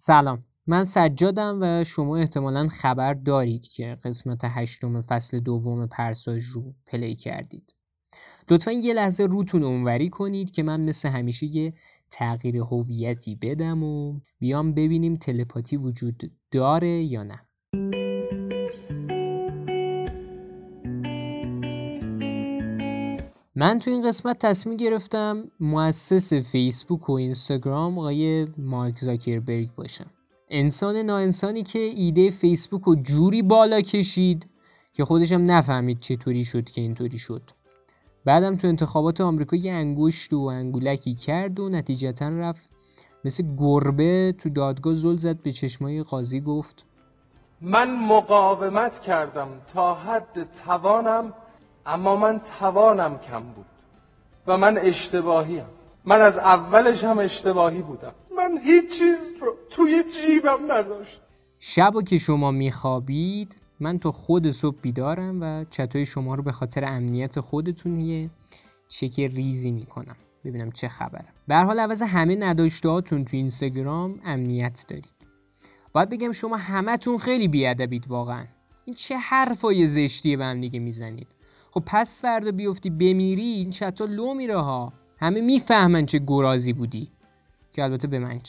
سلام. من سجادم و شما احتمالا خبر دارید که قسمت هشتم فصل دوم پرساژ رو پلی کردید. لطفا یه لحظه روتون اونوری کنید که من مثل همیشه یه تغییر هویتی بدم و بیام ببینیم تلپاتی وجود داره یا نه. من تو این قسمت تصمیم گرفتم مؤسس فیسبوک و اینستاگرام آقای مارک زاکربرگ باشم. انسان ناانسانی که ایده فیسبوک رو جوری بالا کشید که خودشم نفهمید چطوری شد که اینطوری شد. بعدم تو انتخابات آمریکا یه انگشت و انگولکی کرد و نتیجتا رفت. مثل گربه تو دادگاه زل زد به چشمای قاضی گفت من مقاومت کردم تا حد توانم اما من توانم کم بود و من اشتباهیم. من از اولش هم اشتباهی بودم. من هیچ چیز رو توی جیبم نداشت شب که شما میخوابید من تا خود صبح بیدارم و چطای شما رو به خاطر امنیت خودتون یه چک ریزی می‌کنم. ببینم چه خبره. به حال عوض همه نداشته هاتون تو اینستاگرام امنیت دارید. باید بگم شما همتون خیلی بیادبید واقعا. این چه حرفای زشتیه به هم دیگه می‌زنید. خب پس فردا بیفتی بمیری این چتا لو میره ها. همه می‌فهمن چه گرازی بودی. که البته به من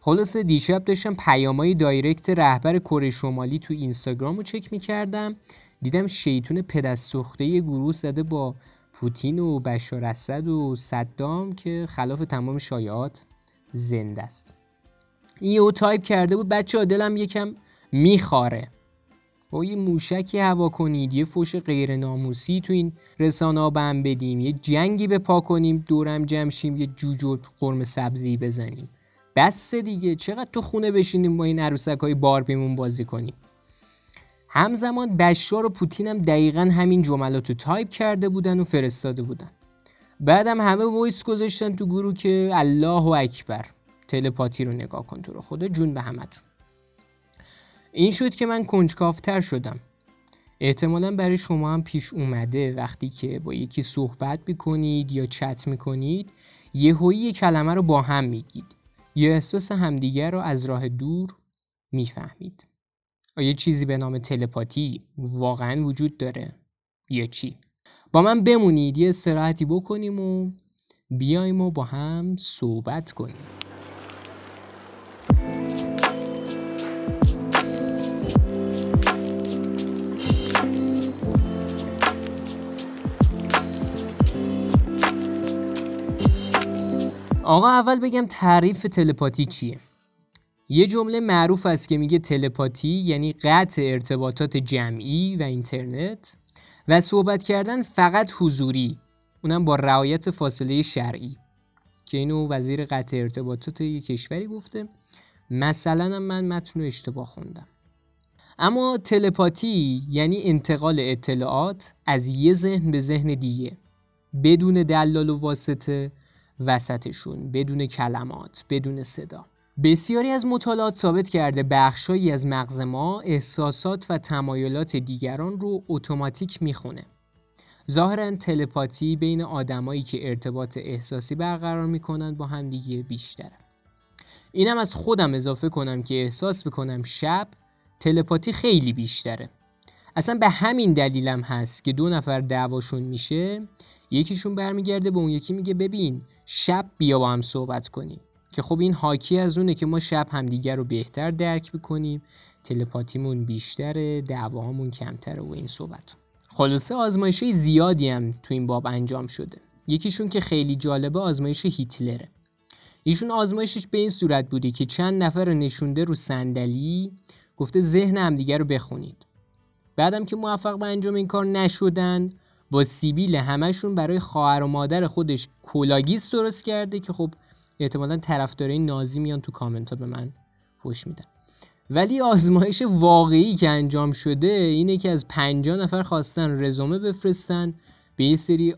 خلاصه دیشب داشتم پیامای direct رهبر کره شمالی تو اینستاگرام رو چک می‌کردم. دیدم شیطون پدرسوخته گروه زده با پوتین و بشار اسد و صدام که خلاف تمام شایعات زنده است. این یهو تایپ کرده بود بچه دلم یکم میخاره. با یه موشکی هوا کنید یه فوش غیر ناموسی تو این رسانه بم بدیم یه جنگی به پا کنیم دورم جمع شیم یه جوجو قرمه سبزی بزنیم. بس دیگه چقدر تو خونه بشینیم با این عروسک های باربیمون بازی کنیم؟ همزمان بشار و پوتین هم دقیقا همین جملات رو تایپ کرده بودن و فرستاده بودن. بعدم همه voice گذاشتن تو گروه که الله اکبر تلپاتی رو نگاه کن تو رو خدا جون به همتون. این شد که من کنجکافتر شدم. احتمالا برای شما هم پیش اومده وقتی که با یکی صحبت می‌کنید یا چت می‌کنید یهویی یه کلمه رو با هم میگید. یا احساس همدیگر رو از راه دور می‌فهمید. آیا چیزی به نام تلپاتی واقعا وجود داره یا چی؟ با من بمونید یه استراحتی بکنیم و بیایم و با هم صحبت کنیم. آقا اول بگم تعریف تلپاتی چیه؟ یه جمله معروف است که میگه تلپاتی یعنی قطع ارتباطات جمعی و اینترنت و صحبت کردن فقط حضوری اونم با رعایت فاصله شرعی که اینو وزیر قطع ارتباطات یه کشوری گفته. مثلا من متن اشتباه خوندم. اما تلپاتی یعنی انتقال اطلاعات از یه ذهن به ذهن دیگه بدون دلال و واسطه وسطشون بدون کلمات بدون صدا. بسیاری از مطالعات ثابت کرده بخشهایی از مغز ما احساسات و تمایلات دیگران رو اتوماتیک می‌خونه. ظاهرا تلپاتی بین آدمایی که ارتباط احساسی برقرار می‌کنن با هم دیگه بیشتره. اینم از خودم اضافه کنم که احساس بکنم شب تلپاتی خیلی بیشتره. اصلا به همین دلیلم هست که دو نفر دعواشون میشه یکیشون برمیگرده به اون یکی میگه ببین شب بیا با هم صحبت کنیم. که خب این حاکی از اونه که ما شب همدیگر رو بهتر درک بکنیم تلپاتیمون بیشتره دعواهامون کمتره و این صحبت. خلاصه آزمایش زیادی هم تو این باب انجام شده. یکیشون که خیلی جالبه آزمایش هیتلره ایشون آزمایشش به این صورت بوده که چند نفر رو نشونده رو صندلی گفته ذهن همدیگر رو بخونید. بعدم که موفق به انجام این کار نشدن با سیبیل همشون برای خواهر و مادر خودش کولاگیس درست کرده که خب احتمالا طرفدارای نازی میان تو کامنت به من فوش میدن. ولی آزمایش واقعی که انجام شده اینه که از 50 نفر خواستن رزومه بفرستن به یه سری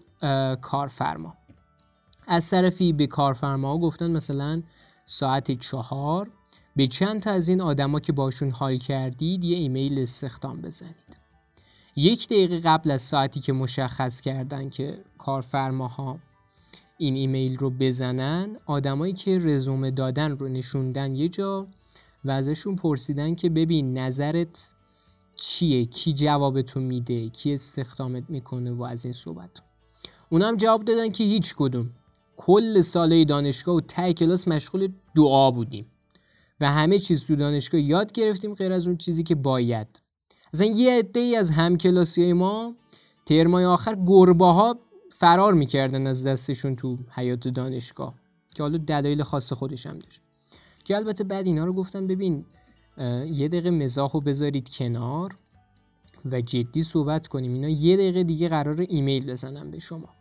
کارفرما. از طرفی به کارفرما گفتن مثلا ساعت چهار به چند تا از این آدما که باشون حال کردید یه ایمیل استخدام بزنید. یک دقیقه قبل از ساعتی که مشخص کردن که کارفرماها این ایمیل رو بزنن آدمایی که رزومه دادن رو نشوندن یه جا و ازشون پرسیدن که ببین نظرت چیه؟ کی جوابتون میده؟ کی استخدامت می‌کنه؟ و از این صحبت. اونا هم جواب دادن که هیچ کدوم. کل ساله دانشگاه و ته کلاس مشغول دعا بودیم. و همه چیز تو دانشگاه یاد گرفتیم غیر از اون چیزی که باید. اصلا یه عده ای از همکلاسی ما ترمای آخر گربه ها فرار می‌کردن از دستشون تو حیات دانشگاه که حالا دلایل خاص خودش هم داشت. که البته بعد اینا رو گفتم ببین یه دقیقه مزاح رو بذارید کنار و جدی صحبت کنیم. اینا یه دقیقه دیگه قرار ایمیل بزنم به شما.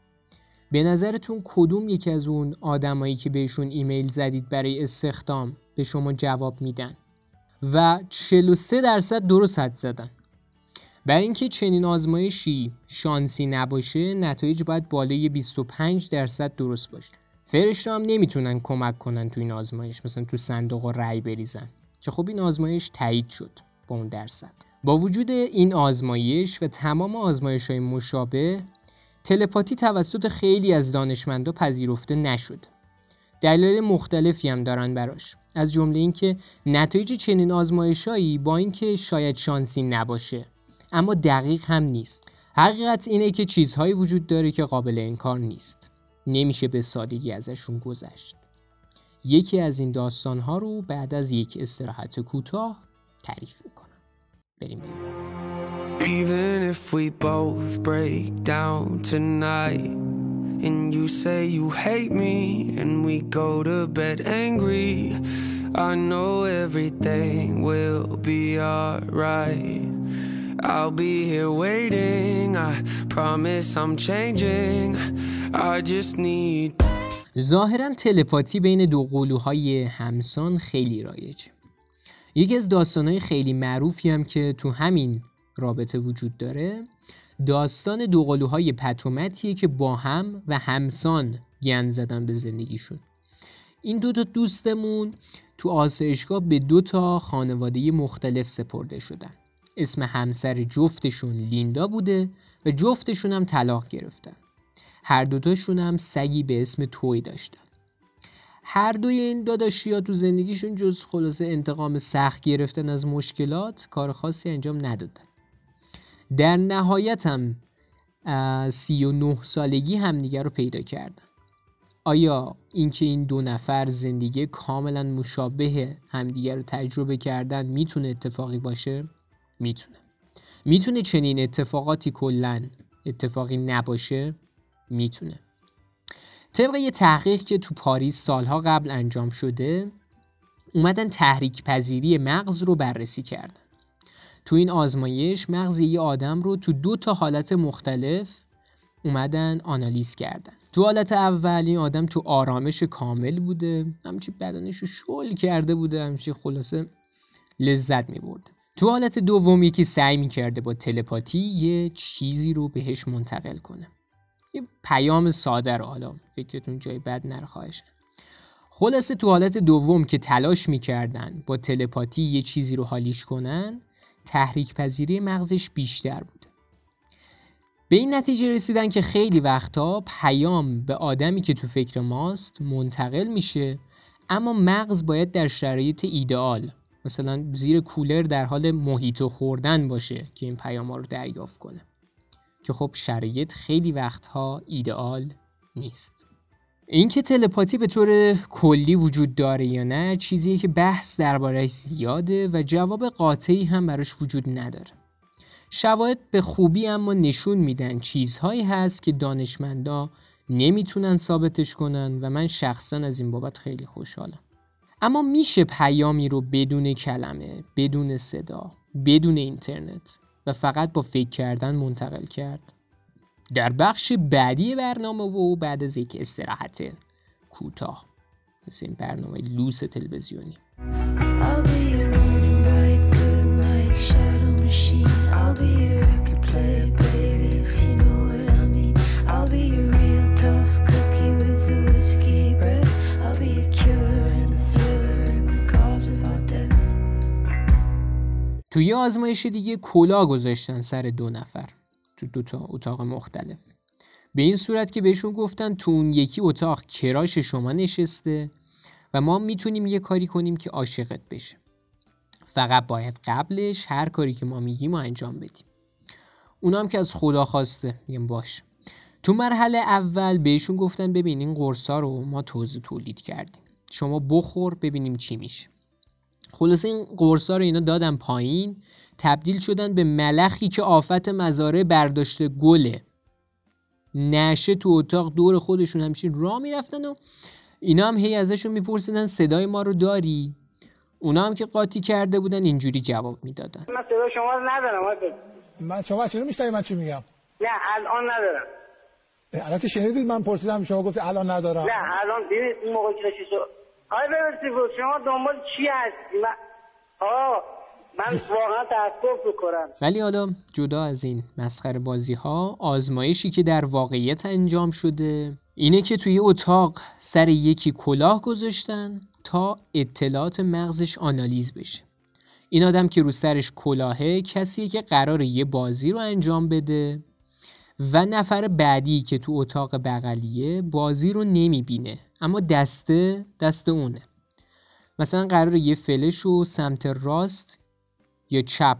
به نظرتون کدوم یکی از اون آدمایی که بهشون ایمیل زدید برای استخدام به شما جواب میدن؟ و 43 درصد درست حد زدن. برای اینکه چنین آزمایشی شانسی نباشه نتایج باید بالای 25 درصد درست باشه. فرشته هم نمی‌تونن کمک کنن تو این آزمایش مثلا تو صندوق رأی بریزن. که خب این آزمایش تایید شد با اون درصد. با وجود این آزمایش و تمام آزمایش های مشابه تلپاتی توسط خیلی از دانشمندا پذیرفته نشد. دلایل مختلفی هم دارن براش. از جمله اینکه نتایج چنین آزمایشهایی با اینکه شاید شانسی نباشه. اما دقیق هم نیست. حقیقت اینه که چیزهایی وجود داره که قابل انکار نیست. نمیشه به سادگی ازشون گذشت. یکی از این داستانها رو بعد از یک استراحت کوتاه تعریف می‌کنم. بریم بریم Even if we both break down tonight And you say you hate me And we go to bed angry I know everything will be alright I'll be here waiting I promise I'm changing I just need ظاهرا تلپاتی بین دو قلوهای همسان خیلی رایجه یکی از داستانهای خیلی معروفی هم که تو همین رابطه وجود داره. داستان دو قلوهای پتومتیه که با هم و همسان گند زدن به زندگیشون. این دو تا دوستمون تو آسایشگاه به دو تا خانواده مختلف سپرده شدن. اسم همسر جفتشون لیندا بوده و جفتشون هم طلاق گرفتن. هر دوتاشون هم سگی به اسم توی داشتن. هر دوی این داداشی تو زندگیشون جز خلاصه انتقام سخت گرفتن از مشکلات کار خاصی انجام ندادن. در نهایت هم سی و نه سالگی همدیگر رو پیدا کردن آیا اینکه این دو نفر زندگی کاملا مشابه همدیگر رو تجربه کردن می‌تونه اتفاقی باشه؟ می‌تونه می‌تونه چنین اتفاقاتی کلا اتفاقی نباشه؟ می‌تونه طبق یه تحقیق که تو پاریس سالها قبل انجام شده اومدن تحریک پذیری مغز رو بررسی کردن تو این آزمایش مغز یه آدم رو تو دو تا حالت مختلف اومدن آنالیز کردن. تو حالت اول این آدم تو آرامش کامل بوده همچی بدنش رو شل کرده بوده همچی خلاصه لذت می برده تو حالت دوم یکی سعی می کرده با تلپاتی یه چیزی رو بهش منتقل کنه. یه پیام ساده رو حالا فکرتون جای بد نره خواهش. خلاصه تو حالت دوم که تلاش می‌کردن با تلپاتی یه چیزی رو حالیش کنن تحریک پذیری مغزش بیشتر بود. به این نتیجه رسیدن که خیلی وقتا پیام به آدمی که تو فکر ماست منتقل میشه اما مغز باید در شرایط ایدئال مثلا زیر کولر در حال محیط خوردن باشه که این پیام ها رو دریافت کنه. که خب شرایط خیلی وقتها ایدئال نیست. اینکه تلپاتی به طور کلی وجود داره یا نه چیزیه که بحث دربارهش زیاده و جواب قاطعی هم براش وجود نداره. شواهد به خوبی اما نشون میدن چیزهایی هست که دانشمندا نمی‌تونن ثابتش کنن و من شخصا از این بابت خیلی خوشحالم. اما میشه پیامی رو بدون کلمه بدون صدا بدون اینترنت و فقط با فکر کردن منتقل کرد؟ در بخش بعدی برنامه و بعد از یک استراحت کوتاه. مثل این برنامه لوس تلویزیونی. توی آزمایش دیگه کلا گذاشتن سر دو نفر. تو دو تا اتاق مختلف. به این صورت که بهشون گفتن تو اون یکی اتاق کراش شما نشسته و ما می‌تونیم یه کاری کنیم که عاشقت بشه. فقط باید قبلش هر کاری که ما میگیم و انجام بدیم. اونا هم که از خدا خواسته میگم باش. تو مرحله اول بهشون گفتن ببین این قرصا رو ما توضیح تولید کردیم. شما بخور ببینیم چی میشه. خلاصه این قرصا رو اینا دادن پایین تبدیل شدن به ملخی که آفت مزاره برداشته گله. نشه تو اتاق دور خودشون همچین را می‌رفتن و اینا هم هی ازشون میپرسیدن صدای ما رو داری؟ اونا هم که قاطی کرده بودن اینجوری جواب می‌دادن. من صدا شما رو ندارم من شما چرا میشنوید من چی میگم؟ نه الان ندارم. الان که شنیدید من پرسیدم شما گفت الان ندارم. نه الان ببینید اون موقع که آقای بود شما دنبال چی هستی؟ من آه من واقعا تاسف می‌کنم. ولی حالا جدا از این مسخره بازی ها آزمایشی که در واقعیت انجام شده اینه که توی اتاق سر یکی کلاه گذاشتن تا اطلاعات مغزش آنالیز بشه. این آدم که رو سرش کلاهه کسیه که قرار یه بازی رو انجام بده و نفر بعدی که تو اتاق بغلیه بازی رو نمی‌بینه. اما دسته دست اونه. مثلا قرار یه فلش رو سمت راست یا چپ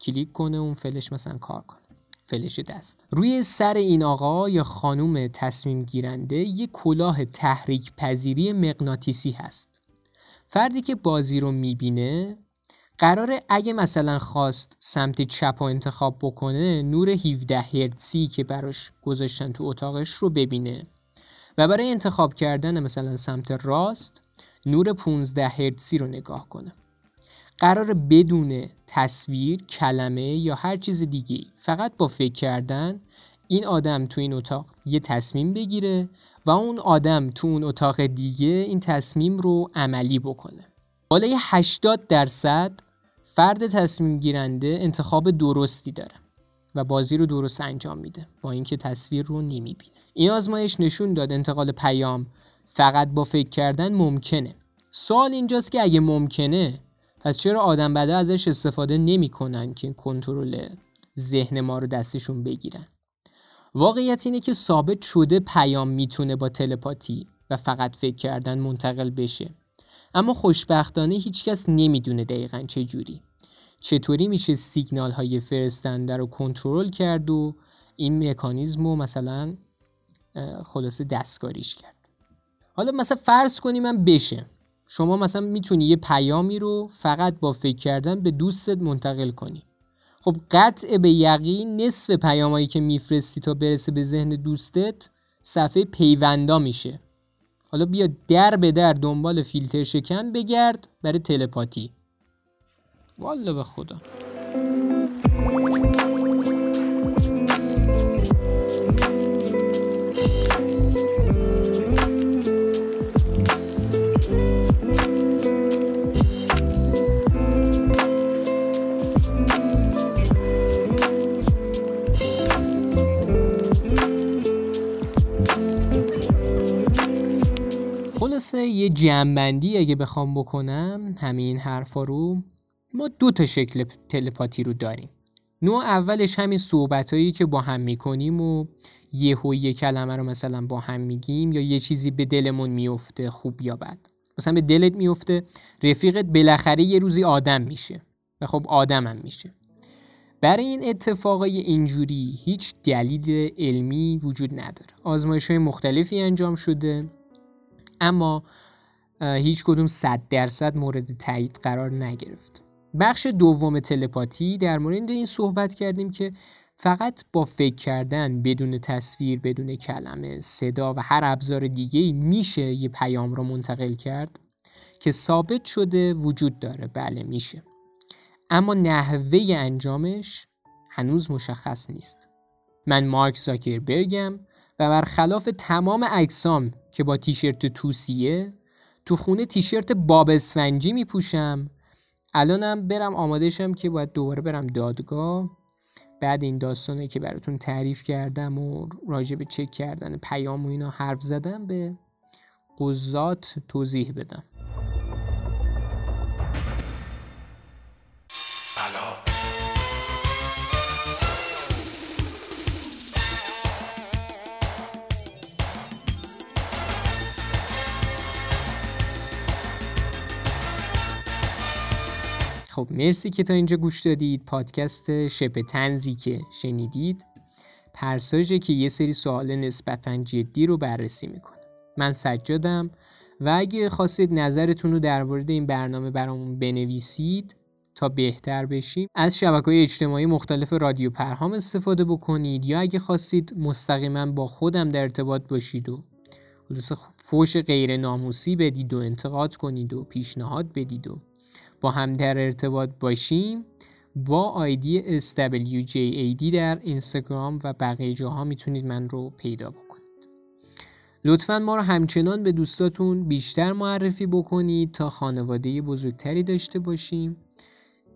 کلیک کنه اون فلش مثلا کار کنه. فلش دست. روی سر این آقا یا خانوم تصمیم گیرنده یه کلاه تحریک پذیری مغناطیسی هست. فردی که بازی رو می‌بینه قراره اگه مثلا خواست سمت چپ و انتخاب بکنه نور 17 هرتزی که براش گذاشتن تو اتاقش رو ببینه. و برای انتخاب کردن مثلا سمت راست نور 15 هرتزی رو نگاه کنه. قرار بدون تصویر، کلمه یا هر چیز دیگه فقط با فکر کردن این آدم تو این اتاق یه تصمیم بگیره و اون آدم تو اون اتاق دیگه این تصمیم رو عملی بکنه. بالای 80 درصد فرد تصمیم گیرنده انتخاب درستی داره. و بازی رو درست انجام میده با اینکه تصویر رو نمی‌بینه. این آزمایش نشون داد انتقال پیام فقط با فکر کردن ممکنه. سوال اینجاست که اگه ممکنه پس چرا آدم بده ازش استفاده نمی‌کنن که کنترل ذهن ما رو دستشون بگیرن؟ واقعیت اینه که ثابت شده پیام می‌تونه با تلپاتی و فقط فکر کردن منتقل بشه. اما خوشبختانه هیچکس نمی‌دونه دقیقا چه جوری. چطوری میشه سیگنال های فرستنده رو کنترل کرد و این مکانیزم رو مثلا خلاصه دستکاریش کرد. حالا مثلا فرض کنیم من بشه. شما مثلا می‌تونی یه پیامی رو فقط با فکر کردن به دوستت منتقل کنی. خب قطع به یقین نصف پیامایی که میفرستی تا برسه به ذهن دوستت صفحه پیوندا میشه. حالا بیا در به در دنبال فیلتر شکن بگرد برای تلپاتی. والا به خدا. خلاصه یه جمعبندی اگه بخوام بکنم همین حرفا رو ما دو تا شکل تلپاتی رو داریم. نوع اولش همین صحبت هایی که با هم می‌کنیم و یه یه کلمه رو مثلا با هم میگیم یا یه چیزی به دلمون میفته خوب یا بد. مثلا به دلت میفته رفیقت بالاخره یه روزی آدم میشه و خب آدمم میشه. برای این اتفاقای اینجوری هیچ دلیل علمی وجود نداره. آزمایش های مختلفی انجام شده اما هیچ کدوم صد درصد مورد تایید قرار نگرفت. بخش دوم تلپاتی در مورد این صحبت کردیم که فقط با فکر کردن بدون تصویر بدون کلمه صدا و هر ابزار دیگه میشه یه پیام رو منتقل کرد که ثابت شده وجود داره. بله میشه. اما نحوه انجامش هنوز مشخص نیست. من مارک زاکربرگم و برخلاف تمام اجسام که با تیشرت توسیه تو خونه تیشرت باب اسفنجی میپوشم الانم برم آماده شم که باید دوباره برم دادگاه. بعد این داستانه که براتون تعریف کردم و راجع به چک کردن پیام و اینا حرف زدم به قضات توضیح بدم. خب مرسی که تا اینجا گوش دادید. پادکست شپ تنزی که شنیدید. پرساژه که یه سری سوال نسبتا جدی رو بررسی می‌کنه. من سجادم و اگه خواستید نظرتون رو در مورد این برنامه برامون بنویسید تا بهتر بشیم از شبکه های اجتماعی مختلف رادیو پرهام استفاده بکنید یا اگه خواستید مستقیما با خودم در ارتباط باشید و خلاص فوش غیر ناموسی بدید و انتقاد کنید و پیشنهاد بدید و با هم در ارتباط باشیم با آیدی SWJAD در اینستاگرام و بقیه جاها می‌تونید من رو پیدا بکنید. لطفا ما رو همچنان به دوستاتون بیشتر معرفی بکنید تا خانواده بزرگتری داشته باشیم.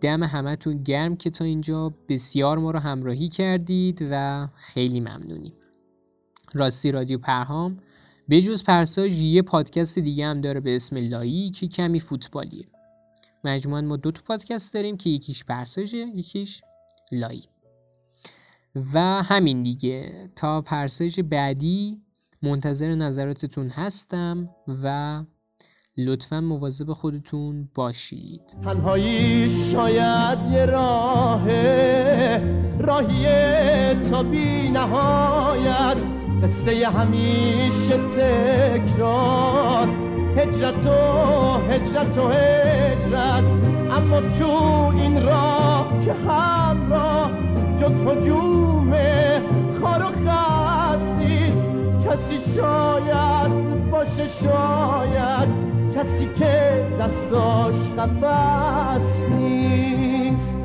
دم همتون گرم که تا اینجا بسیار ما رو همراهی کردید و خیلی ممنونیم. راستی رادیو پرهام به جز پرساژ یه پادکست دیگه هم داره به اسم لایی که کمی فوتبالیه. مجموعا ما دو تا پادکست داریم که یکیش پرساژه یکیش لایی و همین دیگه. تا پرساژ بعدی منتظر نظراتتون هستم و لطفا مواظب خودتون باشید. تنهایی شاید یه راه راهی تا بی نهایت. قصه همیشه تکرار. هجرت و هجرت و هجرت. اما تو این راه که همراه جز حجوم خار و نیست. کسی شاید باشه شاید کسی که دستاش قفص نیست.